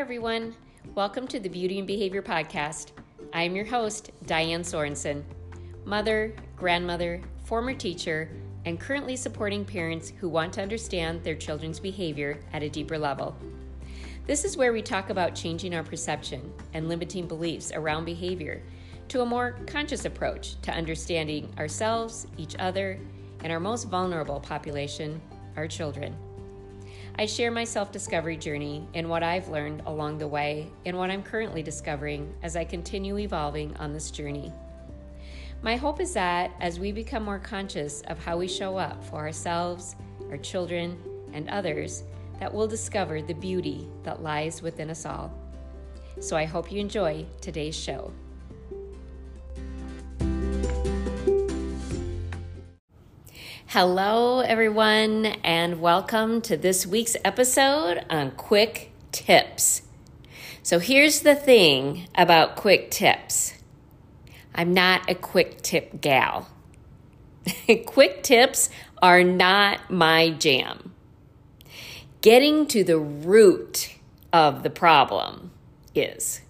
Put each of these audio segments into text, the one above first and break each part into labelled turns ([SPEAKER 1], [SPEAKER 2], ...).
[SPEAKER 1] everyone. Welcome to the Beauty and Behavior Podcast. I am your host, Diane Sorensen, mother, grandmother, former teacher, and currently supporting parents who want to understand their children's behavior at a deeper level. This is where we talk about changing our perception and limiting beliefs around behavior to a more conscious approach to understanding ourselves, each other, and our most vulnerable population, our children. I share my self discovery journey and what I've learned along the way and what I'm currently discovering as I continue evolving on this journey. My hope is that as we become more conscious of how we show up for ourselves, our children, and others, that we'll discover the beauty that lies within us all. So I hope you enjoy today's show. Hello, everyone, and welcome to this week's episode on Quick Tips. So, here's the thing about quick tips I'm not a quick tip gal. quick tips are not my jam. Getting to the root of the problem is.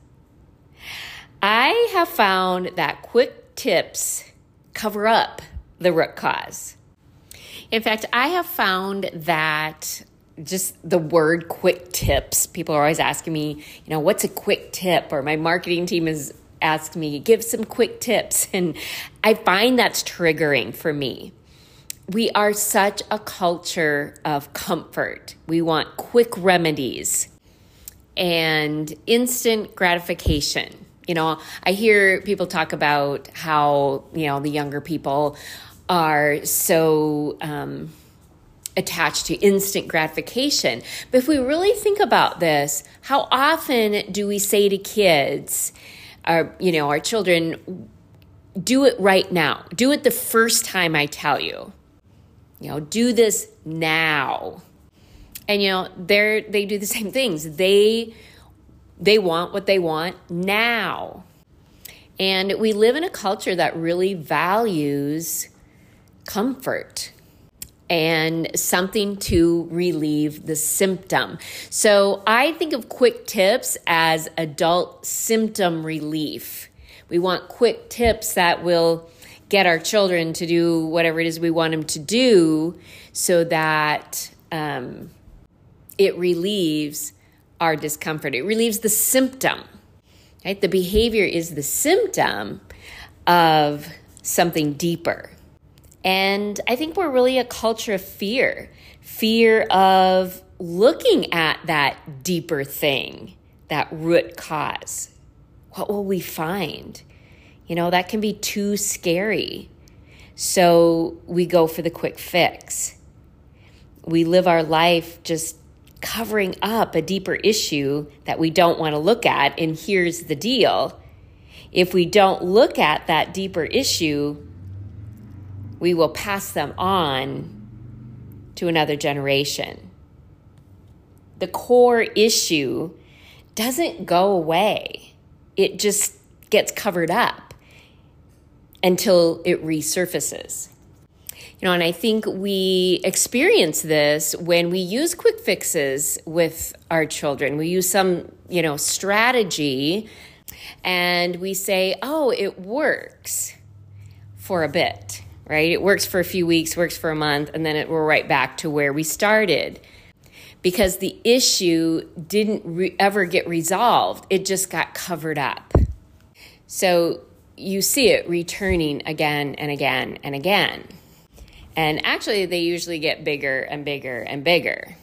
[SPEAKER 1] I have found that quick tips cover up the root cause. In fact, I have found that just the word quick tips, people are always asking me, you know, what's a quick tip? Or my marketing team is asking me, give some quick tips. And I find that's triggering for me. We are such a culture of comfort. We want quick remedies and instant gratification. You know, I hear people talk about how, you know, the younger people are so um, attached to instant gratification. But if we really think about this, how often do we say to kids, our, you know, our children, do it right now. Do it the first time I tell you. You know, do this now. And you know, they're they do the same things. They they want what they want now. And we live in a culture that really values comfort and something to relieve the symptom. So I think of quick tips as adult symptom relief. We want quick tips that will get our children to do whatever it is we want them to do so that um, it relieves our discomfort. It relieves the symptom. Right? The behavior is the symptom of something deeper. And I think we're really a culture of fear fear of looking at that deeper thing, that root cause. What will we find? You know, that can be too scary. So we go for the quick fix. We live our life just covering up a deeper issue that we don't want to look at. And here's the deal if we don't look at that deeper issue, we will pass them on to another generation. The core issue doesn't go away, it just gets covered up until it resurfaces. You know, and I think we experience this when we use quick fixes with our children. We use some, you know, strategy and we say, oh, it works for a bit right? It works for a few weeks, works for a month, and then it, we're right back to where we started because the issue didn't re- ever get resolved. It just got covered up. So you see it returning again and again and again. And actually, they usually get bigger and bigger and bigger.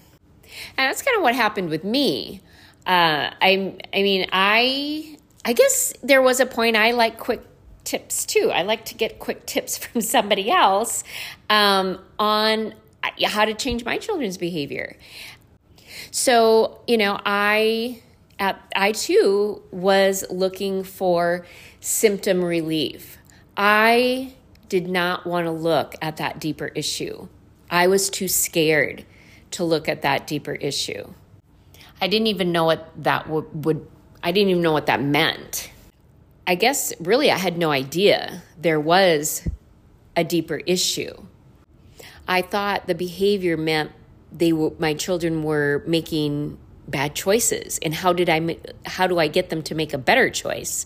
[SPEAKER 1] And that's kind of what happened with me. Uh, I, I mean, I, I guess there was a point I like quick tips too. I like to get quick tips from somebody else um, on how to change my children's behavior. So, you know, I I too was looking for symptom relief. I did not want to look at that deeper issue. I was too scared to look at that deeper issue. I didn't even know what that would, would I didn't even know what that meant. I guess really I had no idea there was a deeper issue. I thought the behavior meant they were, my children were making bad choices and how did I how do I get them to make a better choice?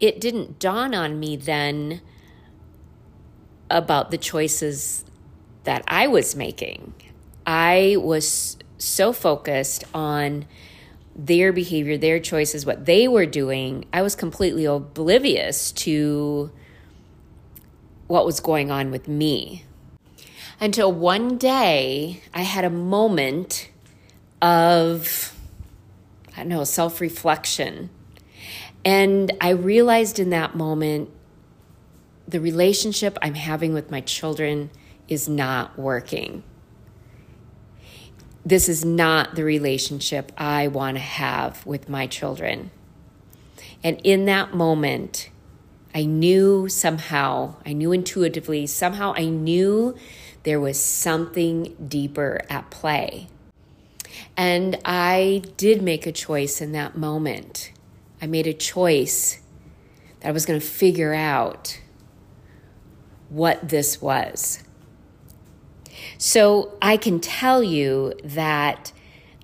[SPEAKER 1] It didn't dawn on me then about the choices that I was making. I was so focused on their behavior, their choices, what they were doing. I was completely oblivious to what was going on with me. Until one day I had a moment of, I don't know, self reflection. And I realized in that moment the relationship I'm having with my children is not working. This is not the relationship I want to have with my children. And in that moment, I knew somehow, I knew intuitively, somehow I knew there was something deeper at play. And I did make a choice in that moment. I made a choice that I was going to figure out what this was. So I can tell you that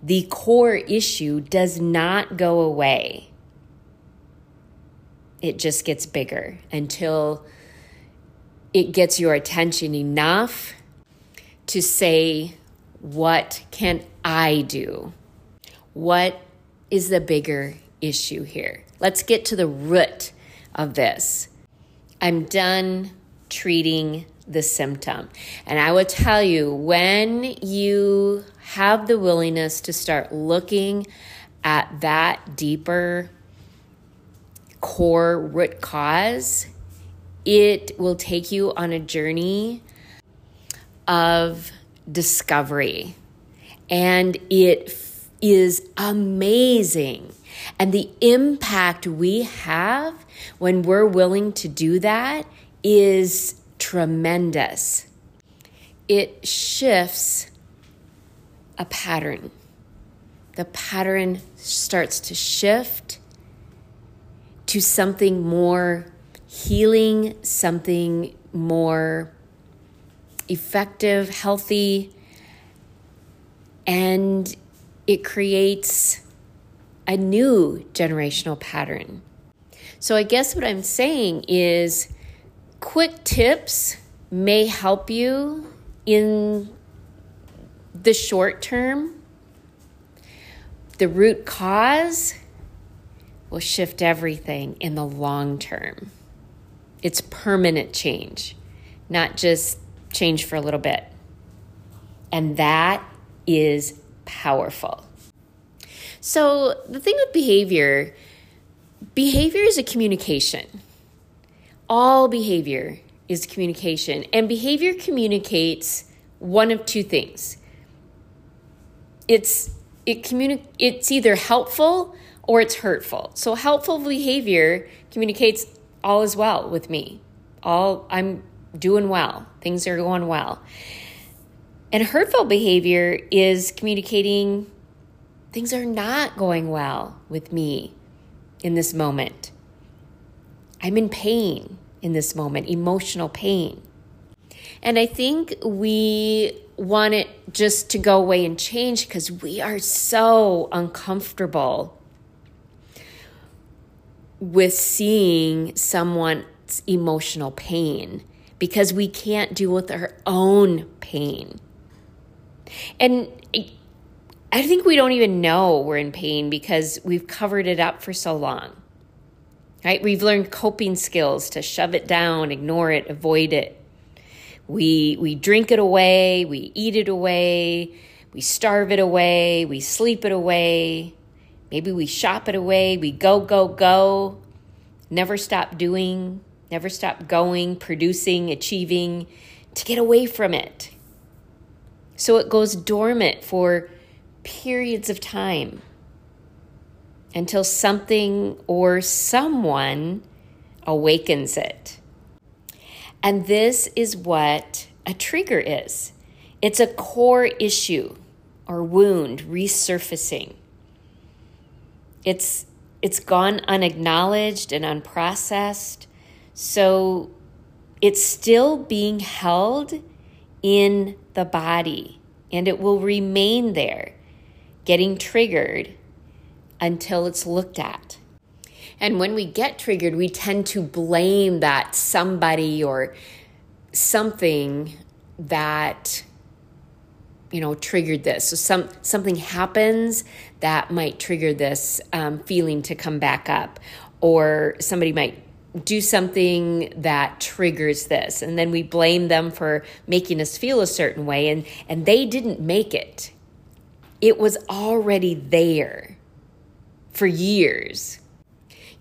[SPEAKER 1] the core issue does not go away. It just gets bigger until it gets your attention enough to say, What can I do? What is the bigger issue here? Let's get to the root of this. I'm done treating the symptom. And I will tell you, when you have the willingness to start looking at that deeper core root cause, it will take you on a journey of discovery. And it is amazing. And the impact we have when we're willing to do that is tremendous. It shifts a pattern. The pattern starts to shift to something more healing, something more effective, healthy, and it creates a new generational pattern. So, I guess what I'm saying is quick tips may help you in the short term. The root cause will shift everything in the long term. It's permanent change, not just change for a little bit. And that is powerful. So, the thing with behavior, behavior is a communication all behavior is communication, and behavior communicates one of two things. It's it communi- it's either helpful or it's hurtful. So helpful behavior communicates all is well with me. All I'm doing well. Things are going well. And hurtful behavior is communicating things are not going well with me in this moment. I'm in pain in this moment, emotional pain. And I think we want it just to go away and change because we are so uncomfortable with seeing someone's emotional pain because we can't deal with our own pain. And I think we don't even know we're in pain because we've covered it up for so long right? We've learned coping skills to shove it down, ignore it, avoid it. We, we drink it away, we eat it away, we starve it away, we sleep it away. Maybe we shop it away, we go, go, go, never stop doing, never stop going, producing, achieving to get away from it. So it goes dormant for periods of time until something or someone awakens it. And this is what a trigger is it's a core issue or wound resurfacing. It's, it's gone unacknowledged and unprocessed, so it's still being held in the body and it will remain there getting triggered until it's looked at. And when we get triggered, we tend to blame that somebody or something that you know triggered this. So some something happens that might trigger this um, feeling to come back up or somebody might do something that triggers this. And then we blame them for making us feel a certain way and and they didn't make it. It was already there for years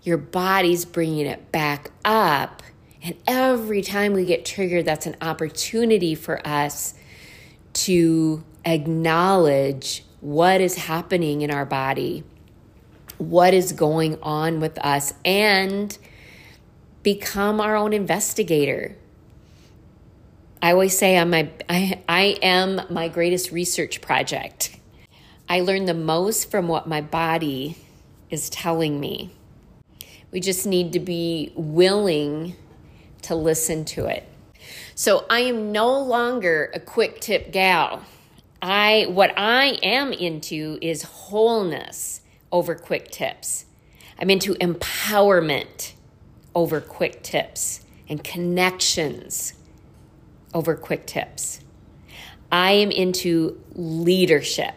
[SPEAKER 1] your body's bringing it back up and every time we get triggered that's an opportunity for us to acknowledge what is happening in our body what is going on with us and become our own investigator. I always say I'm my I, I am my greatest research project. I learn the most from what my body is telling me. We just need to be willing to listen to it. So I am no longer a quick tip gal. I what I am into is wholeness over quick tips. I'm into empowerment over quick tips and connections over quick tips. I am into leadership.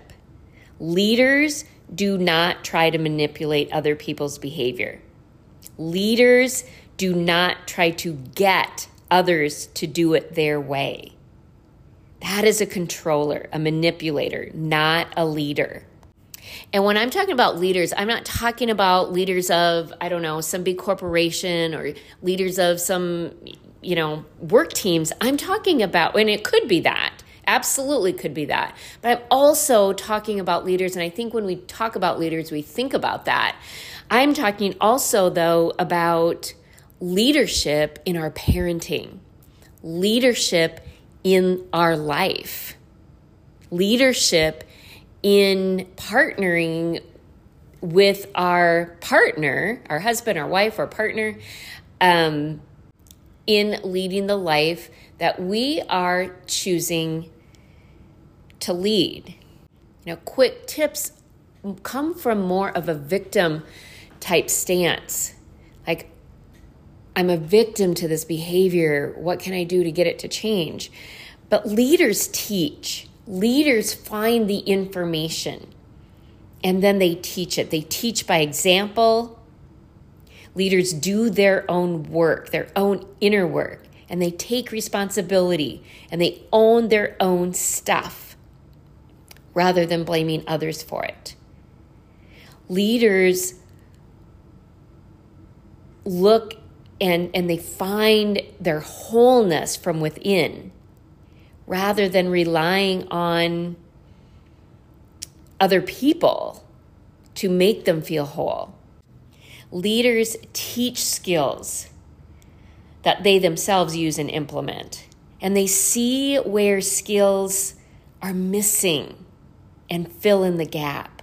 [SPEAKER 1] Leaders do not try to manipulate other people's behavior. Leaders do not try to get others to do it their way. That is a controller, a manipulator, not a leader. And when I'm talking about leaders, I'm not talking about leaders of, I don't know, some big corporation or leaders of some, you know, work teams. I'm talking about, and it could be that. Absolutely could be that. But I'm also talking about leaders, and I think when we talk about leaders, we think about that. I'm talking also, though, about leadership in our parenting, leadership in our life, leadership in partnering with our partner, our husband, our wife, our partner, um, in leading the life that we are choosing to lead. You know, quick tips come from more of a victim type stance. Like, I'm a victim to this behavior. What can I do to get it to change? But leaders teach leaders find the information and then they teach it. They teach by example. Leaders do their own work, their own inner work, and they take responsibility and they own their own stuff rather than blaming others for it. Leaders look and, and they find their wholeness from within rather than relying on other people to make them feel whole. Leaders teach skills that they themselves use and implement, and they see where skills are missing and fill in the gap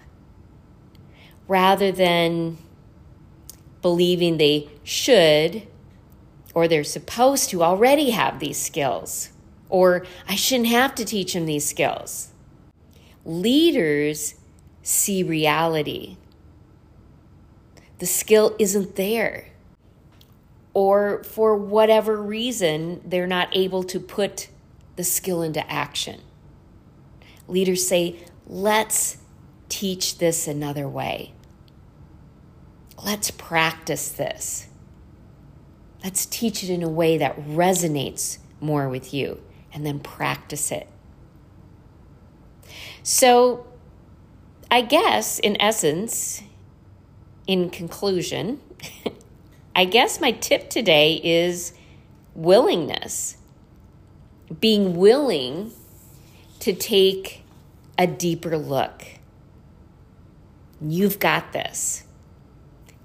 [SPEAKER 1] rather than believing they should or they're supposed to already have these skills or I shouldn't have to teach them these skills. Leaders see reality. The skill isn't there. Or for whatever reason, they're not able to put the skill into action. Leaders say, let's teach this another way. Let's practice this. Let's teach it in a way that resonates more with you and then practice it. So, I guess in essence, in conclusion, I guess my tip today is willingness. Being willing to take a deeper look. You've got this,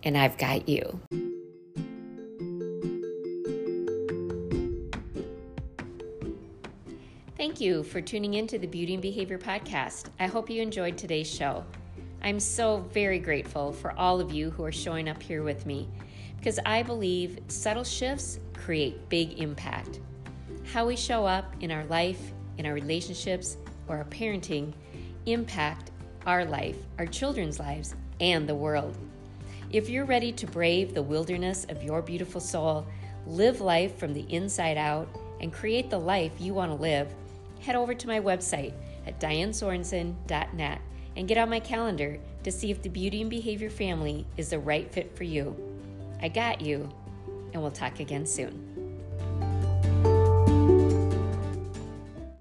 [SPEAKER 1] and I've got you. Thank you for tuning in to the Beauty and Behavior Podcast. I hope you enjoyed today's show. I'm so very grateful for all of you who are showing up here with me because I believe subtle shifts create big impact. How we show up in our life, in our relationships, or our parenting impact our life, our children's lives, and the world. If you're ready to brave the wilderness of your beautiful soul, live life from the inside out, and create the life you want to live, head over to my website at dianesorensen.net and get on my calendar to see if the Beauty and Behavior family is the right fit for you. I got you, and we'll talk again soon.